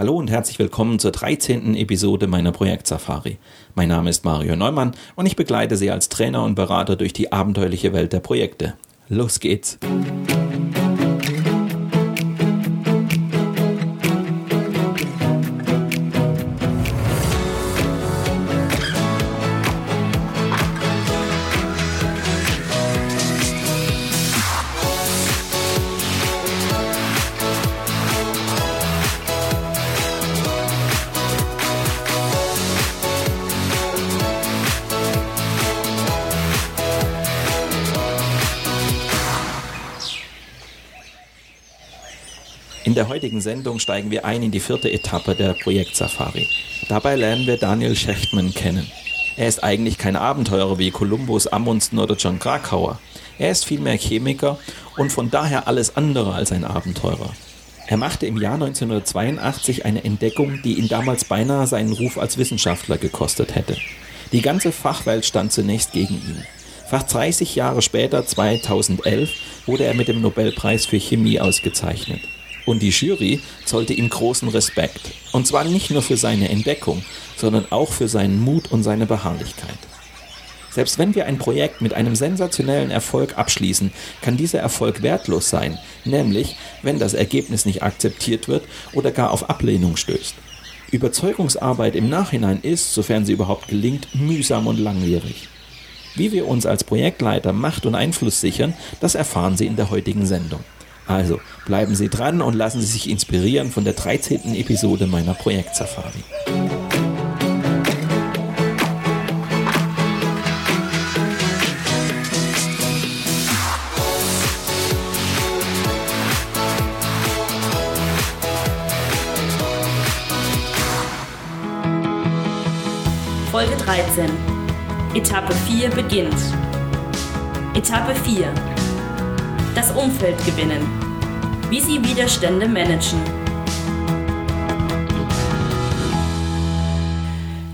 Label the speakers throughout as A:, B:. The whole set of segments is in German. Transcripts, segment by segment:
A: Hallo und herzlich willkommen zur 13. Episode meiner Projekt Safari. Mein Name ist Mario Neumann und ich begleite Sie als Trainer und Berater durch die abenteuerliche Welt der Projekte. Los geht's! In heutigen Sendung steigen wir ein in die vierte Etappe der Projekt Safari. Dabei lernen wir Daniel Schechtmann kennen. Er ist eigentlich kein Abenteurer wie Kolumbus, Amundsen oder John Krakauer. Er ist vielmehr Chemiker und von daher alles andere als ein Abenteurer. Er machte im Jahr 1982 eine Entdeckung, die ihn damals beinahe seinen Ruf als Wissenschaftler gekostet hätte. Die ganze Fachwelt stand zunächst gegen ihn. Fast 30 Jahre später, 2011, wurde er mit dem Nobelpreis für Chemie ausgezeichnet. Und die Jury zollte ihm großen Respekt. Und zwar nicht nur für seine Entdeckung, sondern auch für seinen Mut und seine Beharrlichkeit. Selbst wenn wir ein Projekt mit einem sensationellen Erfolg abschließen, kann dieser Erfolg wertlos sein, nämlich wenn das Ergebnis nicht akzeptiert wird oder gar auf Ablehnung stößt. Überzeugungsarbeit im Nachhinein ist, sofern sie überhaupt gelingt, mühsam und langwierig. Wie wir uns als Projektleiter Macht und Einfluss sichern, das erfahren Sie in der heutigen Sendung. Also bleiben Sie dran und lassen Sie sich inspirieren von der 13. Episode meiner Projekt-Safari.
B: Folge 13. Etappe 4 beginnt. Etappe 4. Das Umfeld gewinnen. Wie Sie Widerstände managen.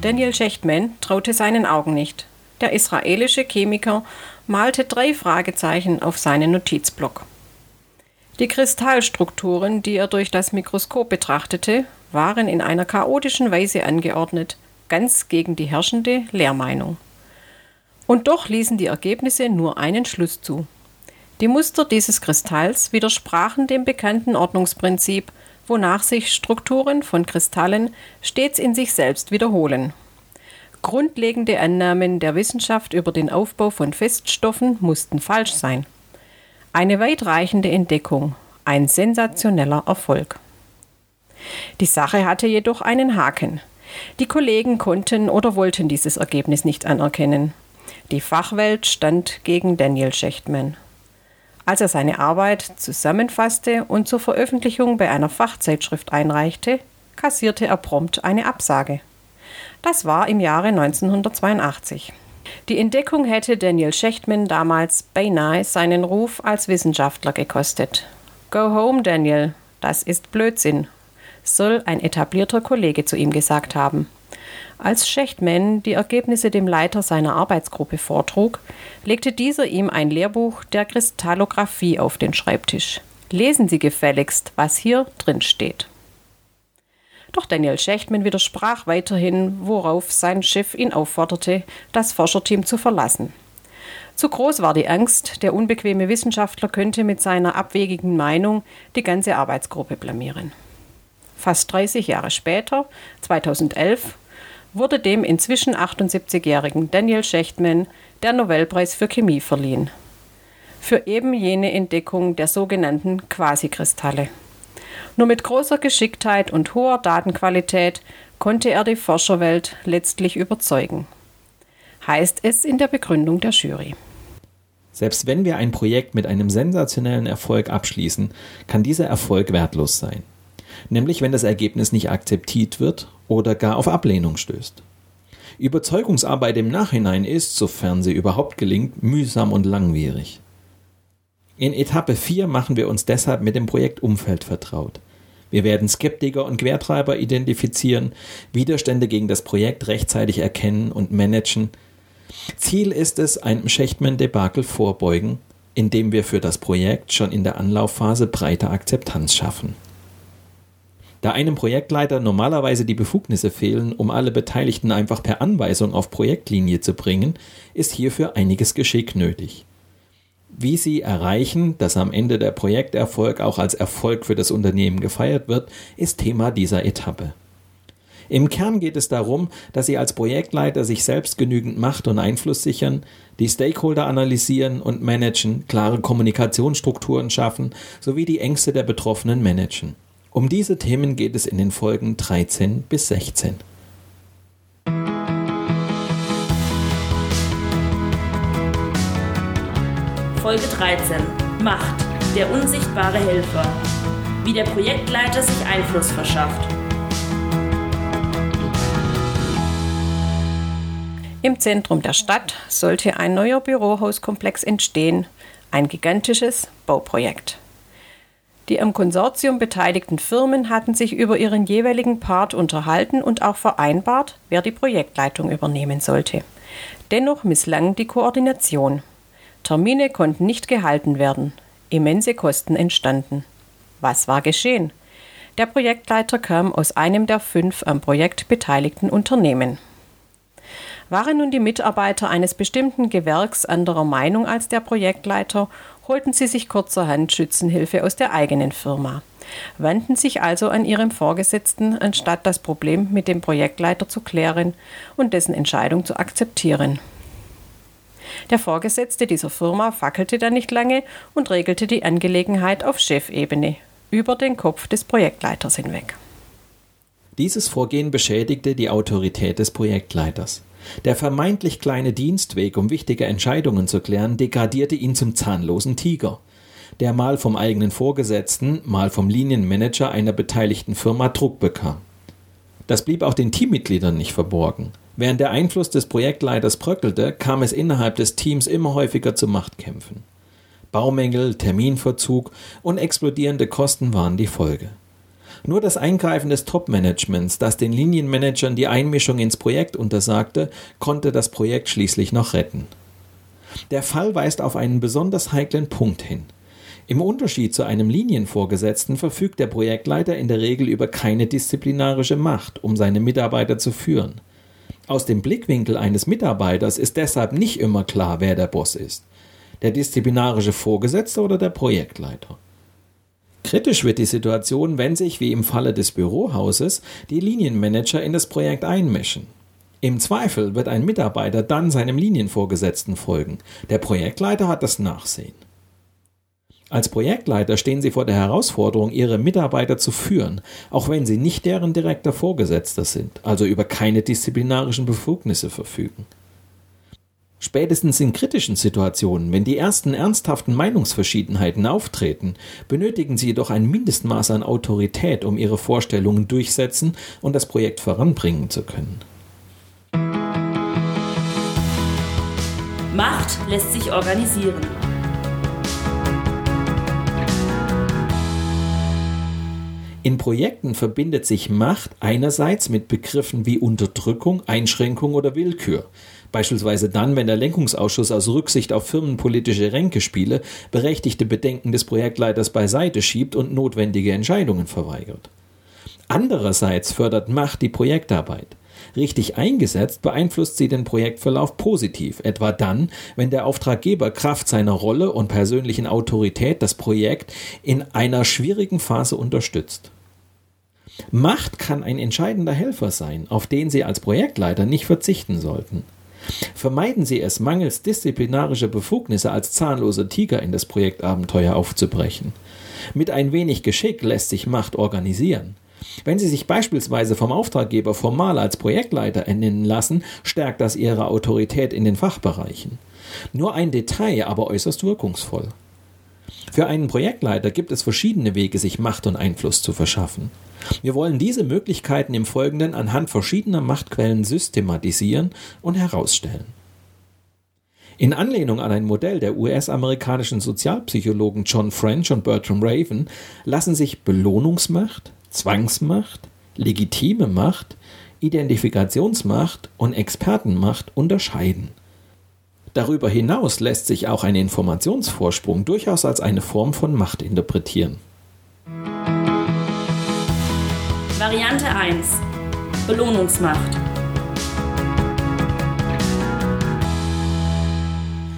C: Daniel Schechtman traute seinen Augen nicht. Der israelische Chemiker malte drei Fragezeichen auf seinen Notizblock. Die Kristallstrukturen, die er durch das Mikroskop betrachtete, waren in einer chaotischen Weise angeordnet, ganz gegen die herrschende Lehrmeinung. Und doch ließen die Ergebnisse nur einen Schluss zu. Die Muster dieses Kristalls widersprachen dem bekannten Ordnungsprinzip, wonach sich Strukturen von Kristallen stets in sich selbst wiederholen. Grundlegende Annahmen der Wissenschaft über den Aufbau von Feststoffen mussten falsch sein. Eine weitreichende Entdeckung, ein sensationeller Erfolg. Die Sache hatte jedoch einen Haken. Die Kollegen konnten oder wollten dieses Ergebnis nicht anerkennen. Die Fachwelt stand gegen Daniel Schechtman. Als er seine Arbeit zusammenfasste und zur Veröffentlichung bei einer Fachzeitschrift einreichte, kassierte er prompt eine Absage. Das war im Jahre 1982. Die Entdeckung hätte Daniel Schechtman damals beinahe seinen Ruf als Wissenschaftler gekostet. Go home, Daniel, das ist Blödsinn, soll ein etablierter Kollege zu ihm gesagt haben. Als Schechtman die Ergebnisse dem Leiter seiner Arbeitsgruppe vortrug, legte dieser ihm ein Lehrbuch der Kristallographie auf den Schreibtisch. Lesen Sie gefälligst, was hier drin steht. Doch Daniel Schechtman widersprach weiterhin, worauf sein Chef ihn aufforderte, das Forscherteam zu verlassen. Zu groß war die Angst, der unbequeme Wissenschaftler könnte mit seiner abwegigen Meinung die ganze Arbeitsgruppe blamieren. Fast 30 Jahre später, 2011, wurde dem inzwischen 78-jährigen Daniel Schechtman der Nobelpreis für Chemie verliehen. Für eben jene Entdeckung der sogenannten Quasikristalle. Nur mit großer Geschicktheit und hoher Datenqualität konnte er die Forscherwelt letztlich überzeugen. Heißt es in der Begründung der Jury.
A: Selbst wenn wir ein Projekt mit einem sensationellen Erfolg abschließen, kann dieser Erfolg wertlos sein nämlich wenn das Ergebnis nicht akzeptiert wird oder gar auf Ablehnung stößt. Überzeugungsarbeit im Nachhinein ist, sofern sie überhaupt gelingt, mühsam und langwierig. In Etappe 4 machen wir uns deshalb mit dem Projektumfeld vertraut. Wir werden Skeptiker und Quertreiber identifizieren, Widerstände gegen das Projekt rechtzeitig erkennen und managen. Ziel ist es, einem Schechtman-Debakel vorbeugen, indem wir für das Projekt schon in der Anlaufphase breite Akzeptanz schaffen. Da einem Projektleiter normalerweise die Befugnisse fehlen, um alle Beteiligten einfach per Anweisung auf Projektlinie zu bringen, ist hierfür einiges Geschick nötig. Wie Sie erreichen, dass am Ende der Projekterfolg auch als Erfolg für das Unternehmen gefeiert wird, ist Thema dieser Etappe. Im Kern geht es darum, dass Sie als Projektleiter sich selbst genügend Macht und Einfluss sichern, die Stakeholder analysieren und managen, klare Kommunikationsstrukturen schaffen sowie die Ängste der Betroffenen managen. Um diese Themen geht es in den Folgen 13 bis 16.
B: Folge 13 Macht, der unsichtbare Helfer. Wie der Projektleiter sich Einfluss verschafft.
C: Im Zentrum der Stadt sollte ein neuer Bürohauskomplex entstehen, ein gigantisches Bauprojekt. Die am Konsortium beteiligten Firmen hatten sich über ihren jeweiligen Part unterhalten und auch vereinbart, wer die Projektleitung übernehmen sollte. Dennoch misslang die Koordination. Termine konnten nicht gehalten werden. Immense Kosten entstanden. Was war geschehen? Der Projektleiter kam aus einem der fünf am Projekt beteiligten Unternehmen. Waren nun die Mitarbeiter eines bestimmten Gewerks anderer Meinung als der Projektleiter, holten sie sich kurzerhand Schützenhilfe aus der eigenen Firma, wandten sich also an ihrem Vorgesetzten, anstatt das Problem mit dem Projektleiter zu klären und dessen Entscheidung zu akzeptieren. Der Vorgesetzte dieser Firma fackelte dann nicht lange und regelte die Angelegenheit auf Chefebene, über den Kopf des Projektleiters hinweg.
A: Dieses Vorgehen beschädigte die Autorität des Projektleiters. Der vermeintlich kleine Dienstweg, um wichtige Entscheidungen zu klären, degradierte ihn zum zahnlosen Tiger, der mal vom eigenen Vorgesetzten, mal vom Linienmanager einer beteiligten Firma Druck bekam. Das blieb auch den Teammitgliedern nicht verborgen. Während der Einfluss des Projektleiters bröckelte, kam es innerhalb des Teams immer häufiger zu Machtkämpfen. Baumängel, Terminverzug und explodierende Kosten waren die Folge. Nur das Eingreifen des Top-Managements, das den Linienmanagern die Einmischung ins Projekt untersagte, konnte das Projekt schließlich noch retten. Der Fall weist auf einen besonders heiklen Punkt hin. Im Unterschied zu einem Linienvorgesetzten verfügt der Projektleiter in der Regel über keine disziplinarische Macht, um seine Mitarbeiter zu führen. Aus dem Blickwinkel eines Mitarbeiters ist deshalb nicht immer klar, wer der Boss ist. Der disziplinarische Vorgesetzte oder der Projektleiter. Kritisch wird die Situation, wenn sich, wie im Falle des Bürohauses, die Linienmanager in das Projekt einmischen. Im Zweifel wird ein Mitarbeiter dann seinem Linienvorgesetzten folgen. Der Projektleiter hat das Nachsehen. Als Projektleiter stehen Sie vor der Herausforderung, Ihre Mitarbeiter zu führen, auch wenn Sie nicht deren direkter Vorgesetzter sind, also über keine disziplinarischen Befugnisse verfügen. Spätestens in kritischen Situationen, wenn die ersten ernsthaften Meinungsverschiedenheiten auftreten, benötigen sie jedoch ein Mindestmaß an Autorität, um ihre Vorstellungen durchsetzen und das Projekt voranbringen zu können.
B: Macht lässt sich organisieren.
A: In Projekten verbindet sich Macht einerseits mit Begriffen wie Unterdrückung, Einschränkung oder Willkür. Beispielsweise dann, wenn der Lenkungsausschuss aus Rücksicht auf firmenpolitische Ränkespiele berechtigte Bedenken des Projektleiters beiseite schiebt und notwendige Entscheidungen verweigert. Andererseits fördert Macht die Projektarbeit. Richtig eingesetzt beeinflusst sie den Projektverlauf positiv, etwa dann, wenn der Auftraggeber Kraft seiner Rolle und persönlichen Autorität das Projekt in einer schwierigen Phase unterstützt. Macht kann ein entscheidender Helfer sein, auf den Sie als Projektleiter nicht verzichten sollten. Vermeiden Sie es, mangels disziplinarischer Befugnisse als zahnloser Tiger in das Projektabenteuer aufzubrechen. Mit ein wenig Geschick lässt sich Macht organisieren. Wenn Sie sich beispielsweise vom Auftraggeber formal als Projektleiter ernennen lassen, stärkt das Ihre Autorität in den Fachbereichen. Nur ein Detail, aber äußerst wirkungsvoll. Für einen Projektleiter gibt es verschiedene Wege, sich Macht und Einfluss zu verschaffen. Wir wollen diese Möglichkeiten im Folgenden anhand verschiedener Machtquellen systematisieren und herausstellen. In Anlehnung an ein Modell der US-amerikanischen Sozialpsychologen John French und Bertram Raven lassen sich Belohnungsmacht, Zwangsmacht, legitime Macht, Identifikationsmacht und Expertenmacht unterscheiden. Darüber hinaus lässt sich auch ein Informationsvorsprung durchaus als eine Form von Macht interpretieren.
B: Variante 1. Belohnungsmacht.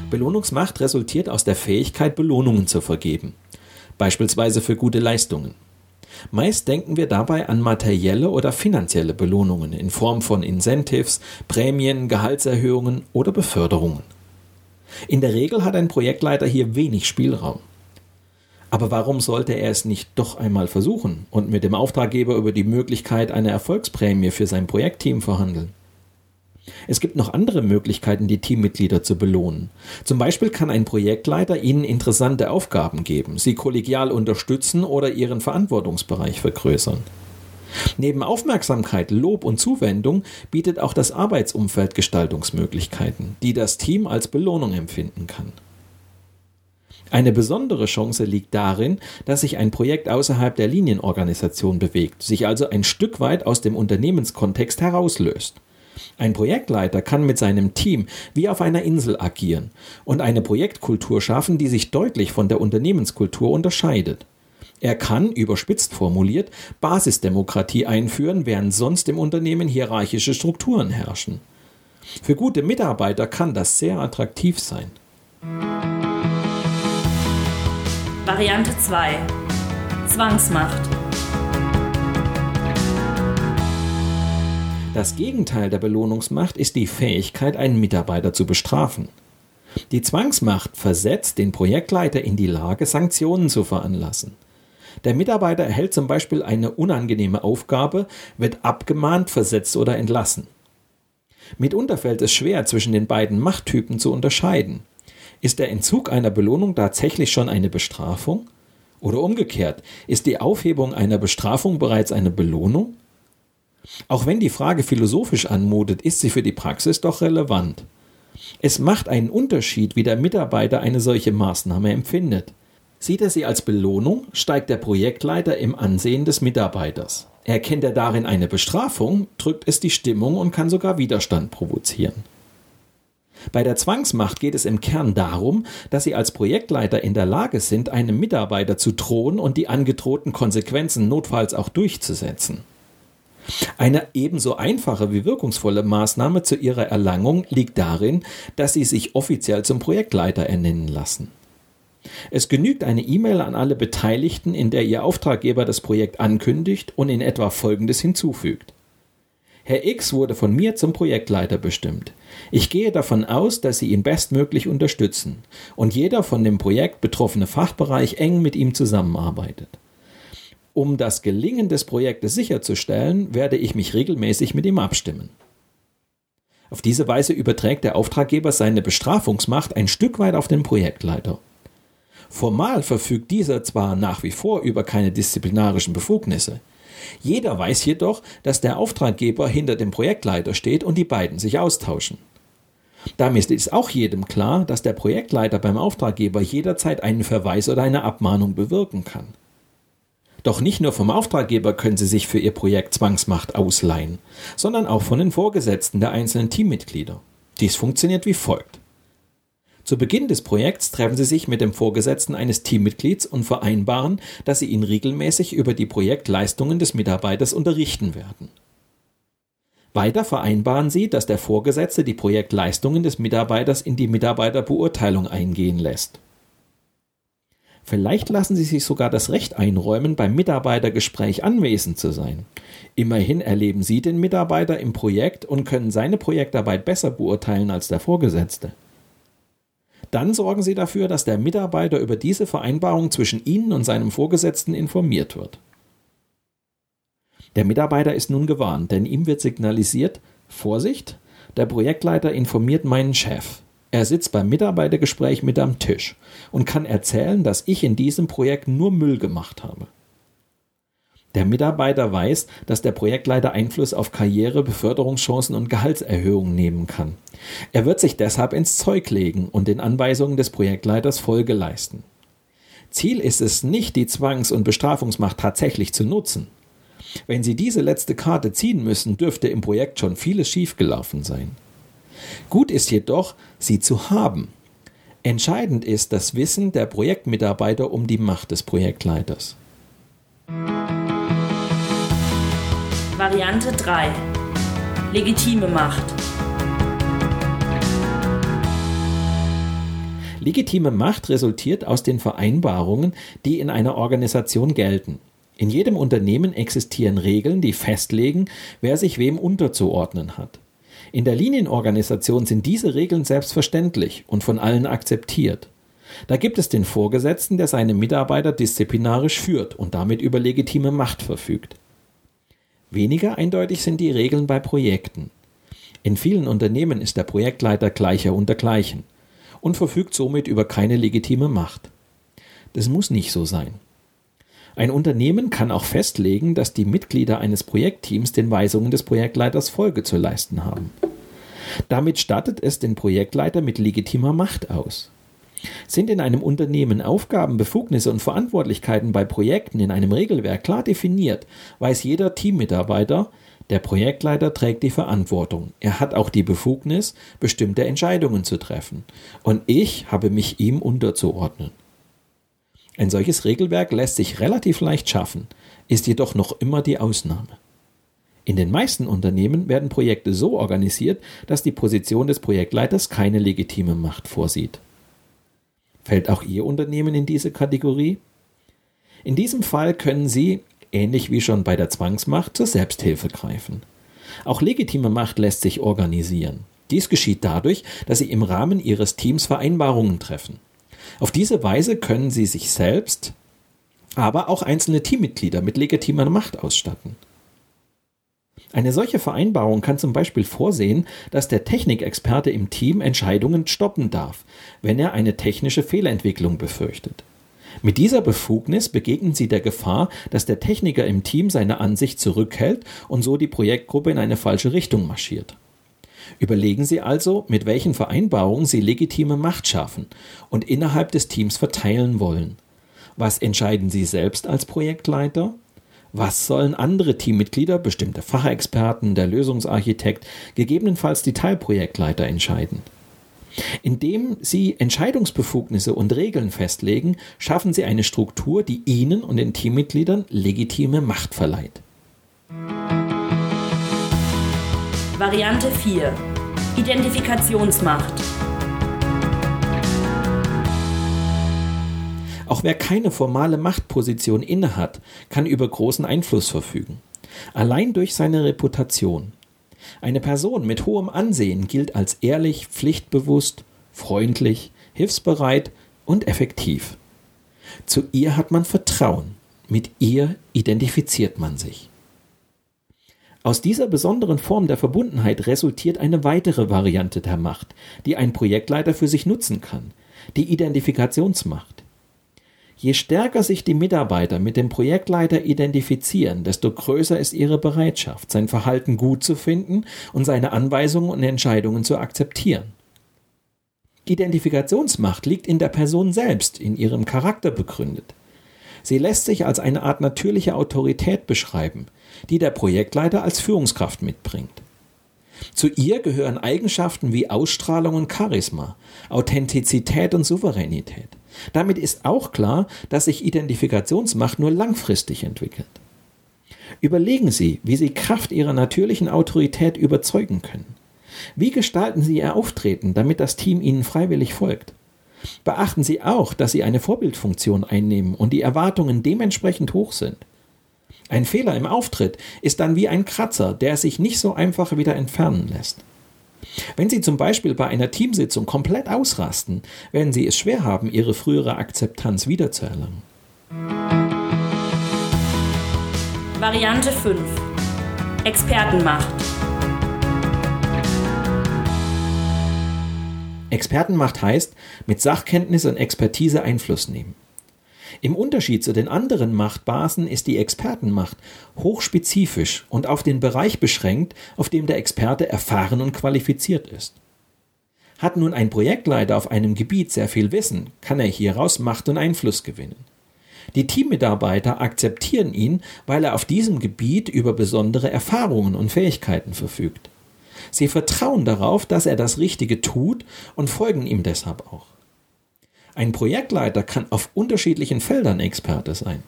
A: Belohnungsmacht resultiert aus der Fähigkeit, Belohnungen zu vergeben, beispielsweise für gute Leistungen. Meist denken wir dabei an materielle oder finanzielle Belohnungen in Form von Incentives, Prämien, Gehaltserhöhungen oder Beförderungen. In der Regel hat ein Projektleiter hier wenig Spielraum. Aber warum sollte er es nicht doch einmal versuchen und mit dem Auftraggeber über die Möglichkeit einer Erfolgsprämie für sein Projektteam verhandeln? Es gibt noch andere Möglichkeiten, die Teammitglieder zu belohnen. Zum Beispiel kann ein Projektleiter ihnen interessante Aufgaben geben, sie kollegial unterstützen oder ihren Verantwortungsbereich vergrößern. Neben Aufmerksamkeit, Lob und Zuwendung bietet auch das Arbeitsumfeld Gestaltungsmöglichkeiten, die das Team als Belohnung empfinden kann. Eine besondere Chance liegt darin, dass sich ein Projekt außerhalb der Linienorganisation bewegt, sich also ein Stück weit aus dem Unternehmenskontext herauslöst. Ein Projektleiter kann mit seinem Team wie auf einer Insel agieren und eine Projektkultur schaffen, die sich deutlich von der Unternehmenskultur unterscheidet. Er kann, überspitzt formuliert, Basisdemokratie einführen, während sonst im Unternehmen hierarchische Strukturen herrschen. Für gute Mitarbeiter kann das sehr attraktiv sein.
B: Variante 2. Zwangsmacht.
A: Das Gegenteil der Belohnungsmacht ist die Fähigkeit, einen Mitarbeiter zu bestrafen. Die Zwangsmacht versetzt den Projektleiter in die Lage, Sanktionen zu veranlassen. Der Mitarbeiter erhält zum Beispiel eine unangenehme Aufgabe, wird abgemahnt, versetzt oder entlassen. Mitunter fällt es schwer, zwischen den beiden Machttypen zu unterscheiden. Ist der Entzug einer Belohnung tatsächlich schon eine Bestrafung? Oder umgekehrt, ist die Aufhebung einer Bestrafung bereits eine Belohnung? Auch wenn die Frage philosophisch anmutet, ist sie für die Praxis doch relevant. Es macht einen Unterschied, wie der Mitarbeiter eine solche Maßnahme empfindet. Sieht er sie als Belohnung, steigt der Projektleiter im Ansehen des Mitarbeiters. Erkennt er darin eine Bestrafung, drückt es die Stimmung und kann sogar Widerstand provozieren. Bei der Zwangsmacht geht es im Kern darum, dass Sie als Projektleiter in der Lage sind, einem Mitarbeiter zu drohen und die angedrohten Konsequenzen notfalls auch durchzusetzen. Eine ebenso einfache wie wirkungsvolle Maßnahme zu ihrer Erlangung liegt darin, dass sie sich offiziell zum Projektleiter ernennen lassen. Es genügt eine E-Mail an alle Beteiligten, in der Ihr Auftraggeber das Projekt ankündigt und in etwa Folgendes hinzufügt. Herr X wurde von mir zum Projektleiter bestimmt. Ich gehe davon aus, dass Sie ihn bestmöglich unterstützen und jeder von dem Projekt betroffene Fachbereich eng mit ihm zusammenarbeitet. Um das Gelingen des Projektes sicherzustellen, werde ich mich regelmäßig mit ihm abstimmen. Auf diese Weise überträgt der Auftraggeber seine Bestrafungsmacht ein Stück weit auf den Projektleiter. Formal verfügt dieser zwar nach wie vor über keine disziplinarischen Befugnisse. Jeder weiß jedoch, dass der Auftraggeber hinter dem Projektleiter steht und die beiden sich austauschen. Damit ist auch jedem klar, dass der Projektleiter beim Auftraggeber jederzeit einen Verweis oder eine Abmahnung bewirken kann. Doch nicht nur vom Auftraggeber können sie sich für ihr Projekt Zwangsmacht ausleihen, sondern auch von den Vorgesetzten der einzelnen Teammitglieder. Dies funktioniert wie folgt. Zu Beginn des Projekts treffen Sie sich mit dem Vorgesetzten eines Teammitglieds und vereinbaren, dass Sie ihn regelmäßig über die Projektleistungen des Mitarbeiters unterrichten werden. Weiter vereinbaren Sie, dass der Vorgesetzte die Projektleistungen des Mitarbeiters in die Mitarbeiterbeurteilung eingehen lässt. Vielleicht lassen Sie sich sogar das Recht einräumen, beim Mitarbeitergespräch anwesend zu sein. Immerhin erleben Sie den Mitarbeiter im Projekt und können seine Projektarbeit besser beurteilen als der Vorgesetzte. Dann sorgen Sie dafür, dass der Mitarbeiter über diese Vereinbarung zwischen Ihnen und seinem Vorgesetzten informiert wird. Der Mitarbeiter ist nun gewarnt, denn ihm wird signalisiert, Vorsicht, der Projektleiter informiert meinen Chef. Er sitzt beim Mitarbeitergespräch mit am Tisch und kann erzählen, dass ich in diesem Projekt nur Müll gemacht habe. Der Mitarbeiter weiß, dass der Projektleiter Einfluss auf Karriere, Beförderungschancen und Gehaltserhöhungen nehmen kann. Er wird sich deshalb ins Zeug legen und den Anweisungen des Projektleiters Folge leisten. Ziel ist es nicht, die Zwangs- und Bestrafungsmacht tatsächlich zu nutzen. Wenn Sie diese letzte Karte ziehen müssen, dürfte im Projekt schon vieles schiefgelaufen sein. Gut ist jedoch, sie zu haben. Entscheidend ist das Wissen der Projektmitarbeiter um die Macht des Projektleiters.
B: Variante 3. Legitime Macht.
A: Legitime Macht resultiert aus den Vereinbarungen, die in einer Organisation gelten. In jedem Unternehmen existieren Regeln, die festlegen, wer sich wem unterzuordnen hat. In der Linienorganisation sind diese Regeln selbstverständlich und von allen akzeptiert. Da gibt es den Vorgesetzten, der seine Mitarbeiter disziplinarisch führt und damit über legitime Macht verfügt. Weniger eindeutig sind die Regeln bei Projekten. In vielen Unternehmen ist der Projektleiter gleicher unter gleichen und verfügt somit über keine legitime Macht. Das muss nicht so sein. Ein Unternehmen kann auch festlegen, dass die Mitglieder eines Projektteams den Weisungen des Projektleiters Folge zu leisten haben. Damit stattet es den Projektleiter mit legitimer Macht aus. Sind in einem Unternehmen Aufgaben, Befugnisse und Verantwortlichkeiten bei Projekten in einem Regelwerk klar definiert, weiß jeder Teammitarbeiter, der Projektleiter trägt die Verantwortung. Er hat auch die Befugnis, bestimmte Entscheidungen zu treffen. Und ich habe mich ihm unterzuordnen. Ein solches Regelwerk lässt sich relativ leicht schaffen, ist jedoch noch immer die Ausnahme. In den meisten Unternehmen werden Projekte so organisiert, dass die Position des Projektleiters keine legitime Macht vorsieht. Fällt auch Ihr Unternehmen in diese Kategorie? In diesem Fall können Sie, ähnlich wie schon bei der Zwangsmacht, zur Selbsthilfe greifen. Auch legitime Macht lässt sich organisieren. Dies geschieht dadurch, dass Sie im Rahmen Ihres Teams Vereinbarungen treffen. Auf diese Weise können sie sich selbst, aber auch einzelne Teammitglieder mit legitimer Macht ausstatten. Eine solche Vereinbarung kann zum Beispiel vorsehen, dass der Technikexperte im Team Entscheidungen stoppen darf, wenn er eine technische Fehlentwicklung befürchtet. Mit dieser Befugnis begegnen sie der Gefahr, dass der Techniker im Team seine Ansicht zurückhält und so die Projektgruppe in eine falsche Richtung marschiert. Überlegen Sie also, mit welchen Vereinbarungen Sie legitime Macht schaffen und innerhalb des Teams verteilen wollen. Was entscheiden Sie selbst als Projektleiter? Was sollen andere Teammitglieder, bestimmte Fachexperten, der Lösungsarchitekt, gegebenenfalls die Teilprojektleiter entscheiden? Indem Sie Entscheidungsbefugnisse und Regeln festlegen, schaffen Sie eine Struktur, die Ihnen und den Teammitgliedern legitime Macht verleiht.
B: Variante 4. Identifikationsmacht.
A: Auch wer keine formale Machtposition innehat, kann über großen Einfluss verfügen. Allein durch seine Reputation. Eine Person mit hohem Ansehen gilt als ehrlich, pflichtbewusst, freundlich, hilfsbereit und effektiv. Zu ihr hat man Vertrauen. Mit ihr identifiziert man sich. Aus dieser besonderen Form der Verbundenheit resultiert eine weitere Variante der Macht, die ein Projektleiter für sich nutzen kann, die Identifikationsmacht. Je stärker sich die Mitarbeiter mit dem Projektleiter identifizieren, desto größer ist ihre Bereitschaft, sein Verhalten gut zu finden und seine Anweisungen und Entscheidungen zu akzeptieren. Identifikationsmacht liegt in der Person selbst, in ihrem Charakter begründet. Sie lässt sich als eine Art natürliche Autorität beschreiben, die der Projektleiter als Führungskraft mitbringt. Zu ihr gehören Eigenschaften wie Ausstrahlung und Charisma, Authentizität und Souveränität. Damit ist auch klar, dass sich Identifikationsmacht nur langfristig entwickelt. Überlegen Sie, wie Sie Kraft Ihrer natürlichen Autorität überzeugen können. Wie gestalten Sie Ihr Auftreten, damit das Team Ihnen freiwillig folgt? Beachten Sie auch, dass Sie eine Vorbildfunktion einnehmen und die Erwartungen dementsprechend hoch sind. Ein Fehler im Auftritt ist dann wie ein Kratzer, der sich nicht so einfach wieder entfernen lässt. Wenn Sie zum Beispiel bei einer Teamsitzung komplett ausrasten, werden Sie es schwer haben, Ihre frühere Akzeptanz wiederzuerlangen.
B: Variante 5. Expertenmacht.
A: Expertenmacht heißt, mit Sachkenntnis und Expertise Einfluss nehmen. Im Unterschied zu den anderen Machtbasen ist die Expertenmacht hochspezifisch und auf den Bereich beschränkt, auf dem der Experte erfahren und qualifiziert ist. Hat nun ein Projektleiter auf einem Gebiet sehr viel Wissen, kann er hieraus Macht und Einfluss gewinnen. Die Teammitarbeiter akzeptieren ihn, weil er auf diesem Gebiet über besondere Erfahrungen und Fähigkeiten verfügt. Sie vertrauen darauf, dass er das Richtige tut und folgen ihm deshalb auch. Ein Projektleiter kann auf unterschiedlichen Feldern Experte sein.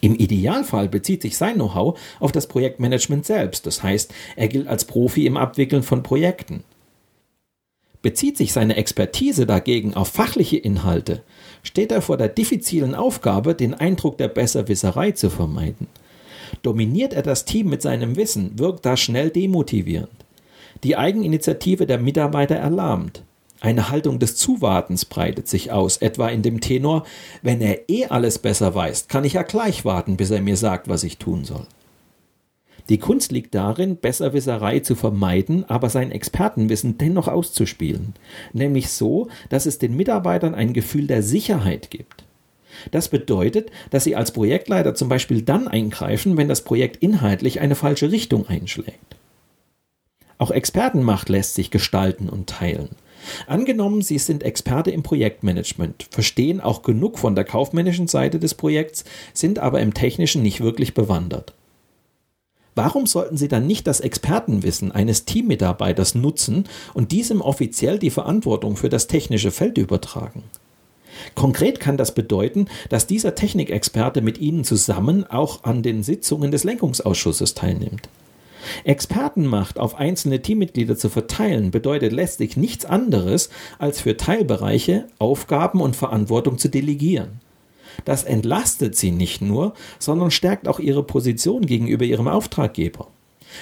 A: Im Idealfall bezieht sich sein Know-how auf das Projektmanagement selbst, das heißt, er gilt als Profi im Abwickeln von Projekten. Bezieht sich seine Expertise dagegen auf fachliche Inhalte, steht er vor der diffizilen Aufgabe, den Eindruck der Besserwisserei zu vermeiden. Dominiert er das Team mit seinem Wissen, wirkt das schnell demotivierend. Die Eigeninitiative der Mitarbeiter erlahmt. Eine Haltung des Zuwartens breitet sich aus, etwa in dem Tenor, wenn er eh alles besser weiß, kann ich ja gleich warten, bis er mir sagt, was ich tun soll. Die Kunst liegt darin, Besserwisserei zu vermeiden, aber sein Expertenwissen dennoch auszuspielen, nämlich so, dass es den Mitarbeitern ein Gefühl der Sicherheit gibt. Das bedeutet, dass sie als Projektleiter zum Beispiel dann eingreifen, wenn das Projekt inhaltlich eine falsche Richtung einschlägt. Auch Expertenmacht lässt sich gestalten und teilen. Angenommen, Sie sind Experte im Projektmanagement, verstehen auch genug von der kaufmännischen Seite des Projekts, sind aber im technischen nicht wirklich bewandert. Warum sollten Sie dann nicht das Expertenwissen eines Teammitarbeiters nutzen und diesem offiziell die Verantwortung für das technische Feld übertragen? Konkret kann das bedeuten, dass dieser Technikexperte mit Ihnen zusammen auch an den Sitzungen des Lenkungsausschusses teilnimmt. Expertenmacht auf einzelne Teammitglieder zu verteilen, bedeutet letztlich nichts anderes, als für Teilbereiche Aufgaben und Verantwortung zu delegieren. Das entlastet sie nicht nur, sondern stärkt auch ihre Position gegenüber ihrem Auftraggeber.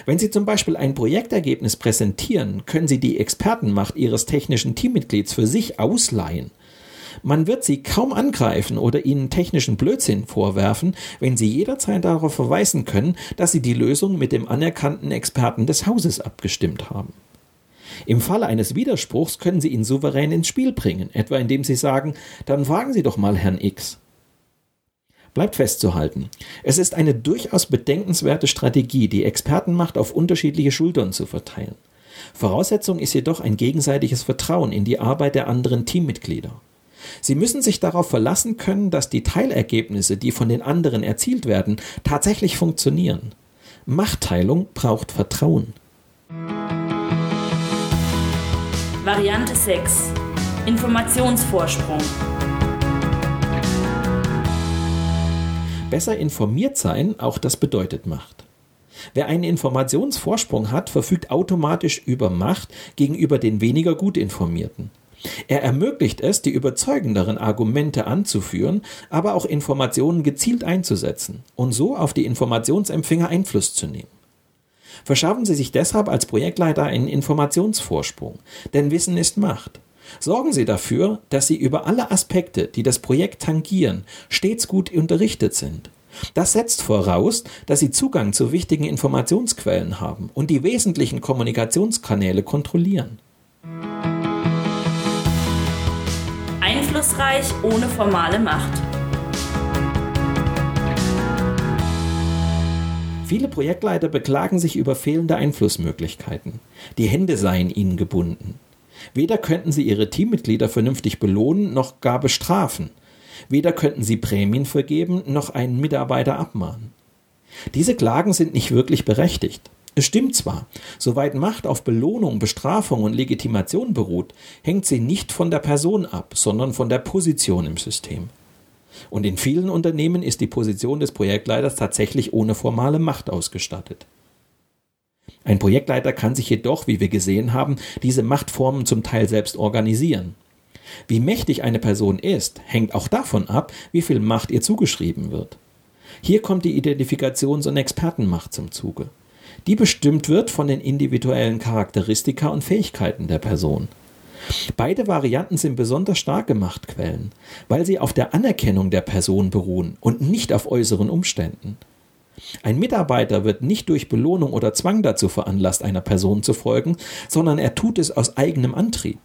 A: Wenn Sie zum Beispiel ein Projektergebnis präsentieren, können Sie die Expertenmacht Ihres technischen Teammitglieds für sich ausleihen man wird sie kaum angreifen oder ihnen technischen Blödsinn vorwerfen, wenn sie jederzeit darauf verweisen können, dass sie die Lösung mit dem anerkannten Experten des Hauses abgestimmt haben. Im Falle eines Widerspruchs können Sie ihn souverän ins Spiel bringen, etwa indem Sie sagen, dann fragen Sie doch mal Herrn X. Bleibt festzuhalten, es ist eine durchaus bedenkenswerte Strategie, die Expertenmacht auf unterschiedliche Schultern zu verteilen. Voraussetzung ist jedoch ein gegenseitiges Vertrauen in die Arbeit der anderen Teammitglieder. Sie müssen sich darauf verlassen können, dass die Teilergebnisse, die von den anderen erzielt werden, tatsächlich funktionieren. Machtteilung braucht Vertrauen.
B: Variante 6. Informationsvorsprung.
A: Besser informiert sein, auch das bedeutet Macht. Wer einen Informationsvorsprung hat, verfügt automatisch über Macht gegenüber den weniger gut informierten. Er ermöglicht es, die überzeugenderen Argumente anzuführen, aber auch Informationen gezielt einzusetzen und so auf die Informationsempfänger Einfluss zu nehmen. Verschaffen Sie sich deshalb als Projektleiter einen Informationsvorsprung, denn Wissen ist Macht. Sorgen Sie dafür, dass Sie über alle Aspekte, die das Projekt tangieren, stets gut unterrichtet sind. Das setzt voraus, dass Sie Zugang zu wichtigen Informationsquellen haben und die wesentlichen Kommunikationskanäle kontrollieren.
B: Einflussreich ohne formale Macht.
A: Viele Projektleiter beklagen sich über fehlende Einflussmöglichkeiten. Die Hände seien ihnen gebunden. Weder könnten sie ihre Teammitglieder vernünftig belohnen noch gar bestrafen. Weder könnten sie Prämien vergeben noch einen Mitarbeiter abmahnen. Diese Klagen sind nicht wirklich berechtigt. Es stimmt zwar, soweit Macht auf Belohnung, Bestrafung und Legitimation beruht, hängt sie nicht von der Person ab, sondern von der Position im System. Und in vielen Unternehmen ist die Position des Projektleiters tatsächlich ohne formale Macht ausgestattet. Ein Projektleiter kann sich jedoch, wie wir gesehen haben, diese Machtformen zum Teil selbst organisieren. Wie mächtig eine Person ist, hängt auch davon ab, wie viel Macht ihr zugeschrieben wird. Hier kommt die Identifikations- und Expertenmacht zum Zuge die bestimmt wird von den individuellen Charakteristika und Fähigkeiten der Person. Beide Varianten sind besonders starke Machtquellen, weil sie auf der Anerkennung der Person beruhen und nicht auf äußeren Umständen. Ein Mitarbeiter wird nicht durch Belohnung oder Zwang dazu veranlasst, einer Person zu folgen, sondern er tut es aus eigenem Antrieb.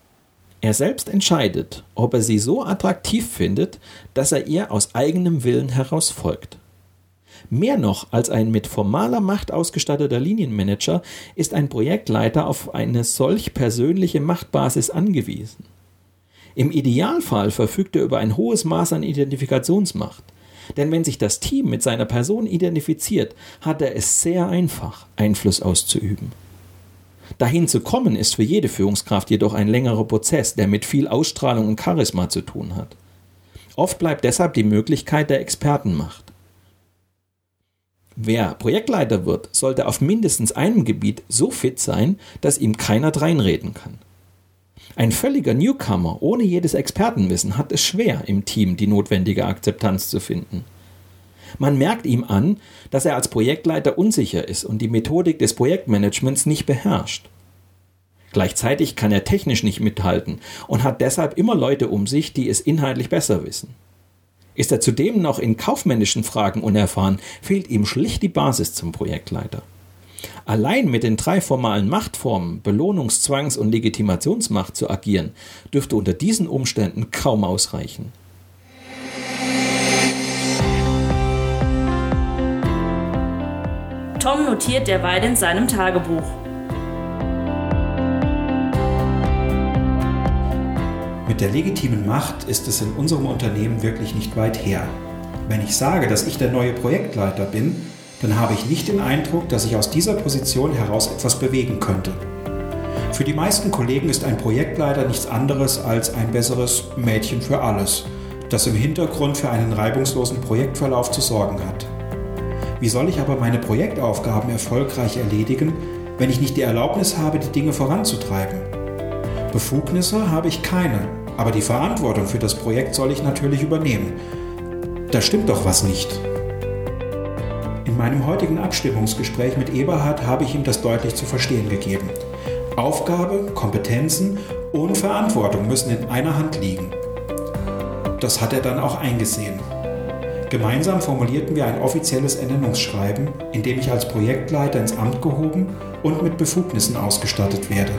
A: Er selbst entscheidet, ob er sie so attraktiv findet, dass er ihr aus eigenem Willen heraus folgt. Mehr noch als ein mit formaler Macht ausgestatteter Linienmanager ist ein Projektleiter auf eine solch persönliche Machtbasis angewiesen. Im Idealfall verfügt er über ein hohes Maß an Identifikationsmacht. Denn wenn sich das Team mit seiner Person identifiziert, hat er es sehr einfach, Einfluss auszuüben. Dahin zu kommen ist für jede Führungskraft jedoch ein längerer Prozess, der mit viel Ausstrahlung und Charisma zu tun hat. Oft bleibt deshalb die Möglichkeit der Expertenmacht. Wer Projektleiter wird, sollte auf mindestens einem Gebiet so fit sein, dass ihm keiner dreinreden kann. Ein völliger Newcomer ohne jedes Expertenwissen hat es schwer, im Team die notwendige Akzeptanz zu finden. Man merkt ihm an, dass er als Projektleiter unsicher ist und die Methodik des Projektmanagements nicht beherrscht. Gleichzeitig kann er technisch nicht mithalten und hat deshalb immer Leute um sich, die es inhaltlich besser wissen. Ist er zudem noch in kaufmännischen Fragen unerfahren, fehlt ihm schlicht die Basis zum Projektleiter. Allein mit den drei formalen Machtformen Belohnungs-, Zwangs- und Legitimationsmacht zu agieren, dürfte unter diesen Umständen kaum ausreichen.
B: Tom notiert derweil in seinem Tagebuch.
D: Mit der legitimen Macht ist es in unserem Unternehmen wirklich nicht weit her. Wenn ich sage, dass ich der neue Projektleiter bin, dann habe ich nicht den Eindruck, dass ich aus dieser Position heraus etwas bewegen könnte. Für die meisten Kollegen ist ein Projektleiter nichts anderes als ein besseres Mädchen für alles, das im Hintergrund für einen reibungslosen Projektverlauf zu sorgen hat. Wie soll ich aber meine Projektaufgaben erfolgreich erledigen, wenn ich nicht die Erlaubnis habe, die Dinge voranzutreiben? Befugnisse habe ich keine, aber die Verantwortung für das Projekt soll ich natürlich übernehmen. Da stimmt doch was nicht. In meinem heutigen Abstimmungsgespräch mit Eberhard habe ich ihm das deutlich zu verstehen gegeben. Aufgabe, Kompetenzen und Verantwortung müssen in einer Hand liegen. Das hat er dann auch eingesehen. Gemeinsam formulierten wir ein offizielles Ernennungsschreiben, in dem ich als Projektleiter ins Amt gehoben und mit Befugnissen ausgestattet werde.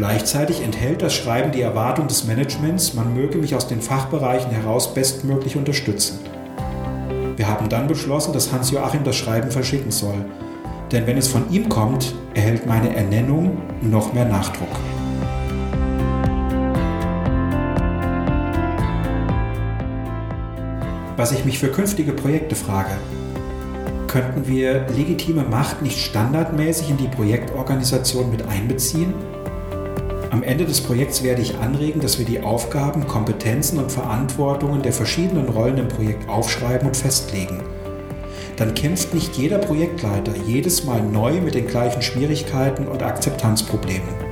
D: Gleichzeitig enthält das Schreiben die Erwartung des Managements, man möge mich aus den Fachbereichen heraus bestmöglich unterstützen. Wir haben dann beschlossen, dass Hans-Joachim das Schreiben verschicken soll, denn wenn es von ihm kommt, erhält meine Ernennung noch mehr Nachdruck. was ich mich für künftige Projekte frage. Könnten wir legitime Macht nicht standardmäßig in die Projektorganisation mit einbeziehen? Am Ende des Projekts werde ich anregen, dass wir die Aufgaben, Kompetenzen und Verantwortungen der verschiedenen Rollen im Projekt aufschreiben und festlegen. Dann kämpft nicht jeder Projektleiter jedes Mal neu mit den gleichen Schwierigkeiten und Akzeptanzproblemen.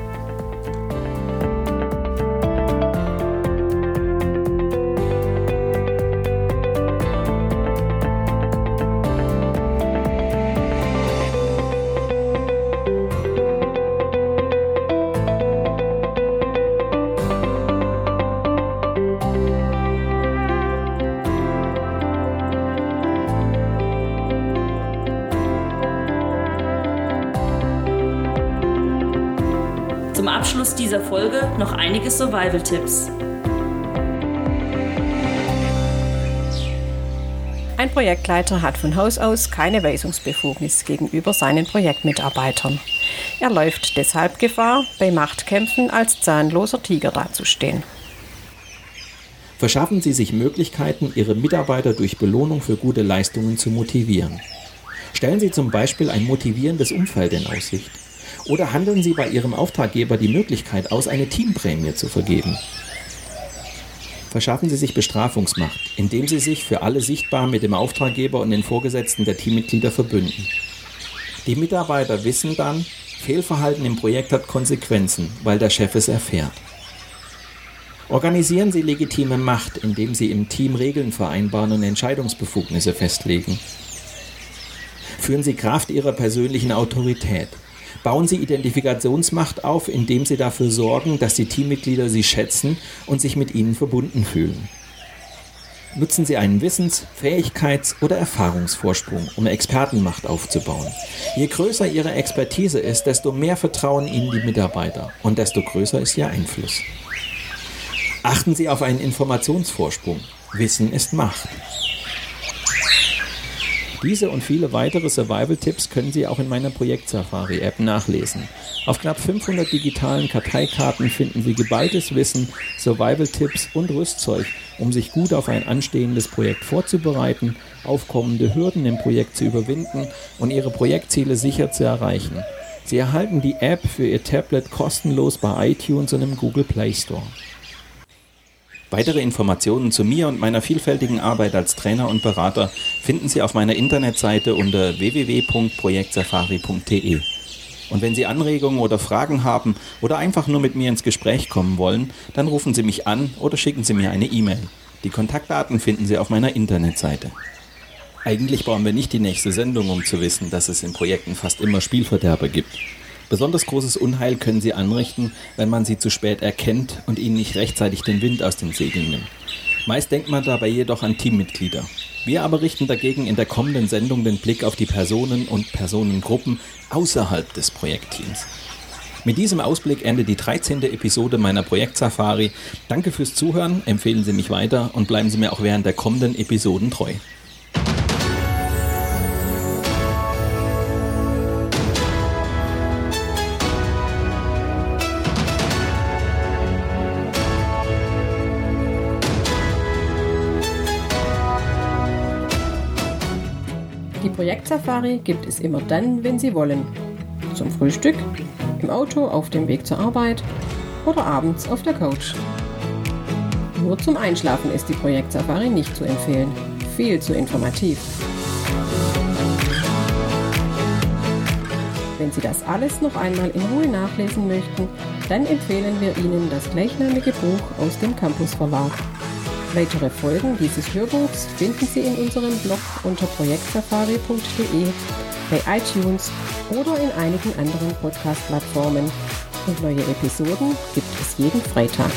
B: Dieser Folge noch einige Survival-Tipps.
C: Ein Projektleiter hat von Haus aus keine Weisungsbefugnis gegenüber seinen Projektmitarbeitern. Er läuft deshalb Gefahr, bei Machtkämpfen als zahnloser Tiger dazustehen.
A: Verschaffen Sie sich Möglichkeiten, Ihre Mitarbeiter durch Belohnung für gute Leistungen zu motivieren. Stellen Sie zum Beispiel ein motivierendes Umfeld in Aussicht. Oder handeln Sie bei Ihrem Auftraggeber die Möglichkeit aus, eine Teamprämie zu vergeben? Verschaffen Sie sich Bestrafungsmacht, indem Sie sich für alle sichtbar mit dem Auftraggeber und den Vorgesetzten der Teammitglieder verbünden. Die Mitarbeiter wissen dann, Fehlverhalten im Projekt hat Konsequenzen, weil der Chef es erfährt. Organisieren Sie legitime Macht, indem Sie im Team Regeln vereinbaren und Entscheidungsbefugnisse festlegen. Führen Sie Kraft Ihrer persönlichen Autorität. Bauen Sie Identifikationsmacht auf, indem Sie dafür sorgen, dass die Teammitglieder Sie schätzen und sich mit Ihnen verbunden fühlen. Nutzen Sie einen Wissens-, Fähigkeits- oder Erfahrungsvorsprung, um Expertenmacht aufzubauen. Je größer Ihre Expertise ist, desto mehr vertrauen Ihnen die Mitarbeiter und desto größer ist Ihr Einfluss. Achten Sie auf einen Informationsvorsprung. Wissen ist Macht. Diese und viele weitere Survival-Tipps können Sie auch in meiner Projekt-Safari-App nachlesen. Auf knapp 500 digitalen Karteikarten finden Sie geballtes Wissen, Survival-Tipps und Rüstzeug, um sich gut auf ein anstehendes Projekt vorzubereiten, aufkommende Hürden im Projekt zu überwinden und Ihre Projektziele sicher zu erreichen. Sie erhalten die App für Ihr Tablet kostenlos bei iTunes und im Google Play Store. Weitere Informationen zu mir und meiner vielfältigen Arbeit als Trainer und Berater finden Sie auf meiner Internetseite unter www.projektsafari.de. Und wenn Sie Anregungen oder Fragen haben oder einfach nur mit mir ins Gespräch kommen wollen, dann rufen Sie mich an oder schicken Sie mir eine E-Mail. Die Kontaktdaten finden Sie auf meiner Internetseite. Eigentlich brauchen wir nicht die nächste Sendung, um zu wissen, dass es in Projekten fast immer Spielverderber gibt. Besonders großes Unheil können sie anrichten, wenn man sie zu spät erkennt und ihnen nicht rechtzeitig den Wind aus den Segeln nimmt. Meist denkt man dabei jedoch an Teammitglieder. Wir aber richten dagegen in der kommenden Sendung den Blick auf die Personen und Personengruppen außerhalb des Projektteams. Mit diesem Ausblick endet die 13. Episode meiner Projektsafari. Danke fürs Zuhören, empfehlen Sie mich weiter und bleiben Sie mir auch während der kommenden Episoden treu.
C: Projektsafari gibt es immer dann, wenn Sie wollen. Zum Frühstück, im Auto auf dem Weg zur Arbeit oder abends auf der Couch. Nur zum Einschlafen ist die Projektsafari nicht zu empfehlen. Viel zu informativ. Wenn Sie das alles noch einmal in Ruhe nachlesen möchten, dann empfehlen wir Ihnen das gleichnamige Buch aus dem Campus Verlag. Weitere Folgen dieses Hörbuchs finden Sie in unserem Blog unter projektsafari.de, bei iTunes oder in einigen anderen Podcast-Plattformen. Und neue Episoden gibt es jeden Freitag.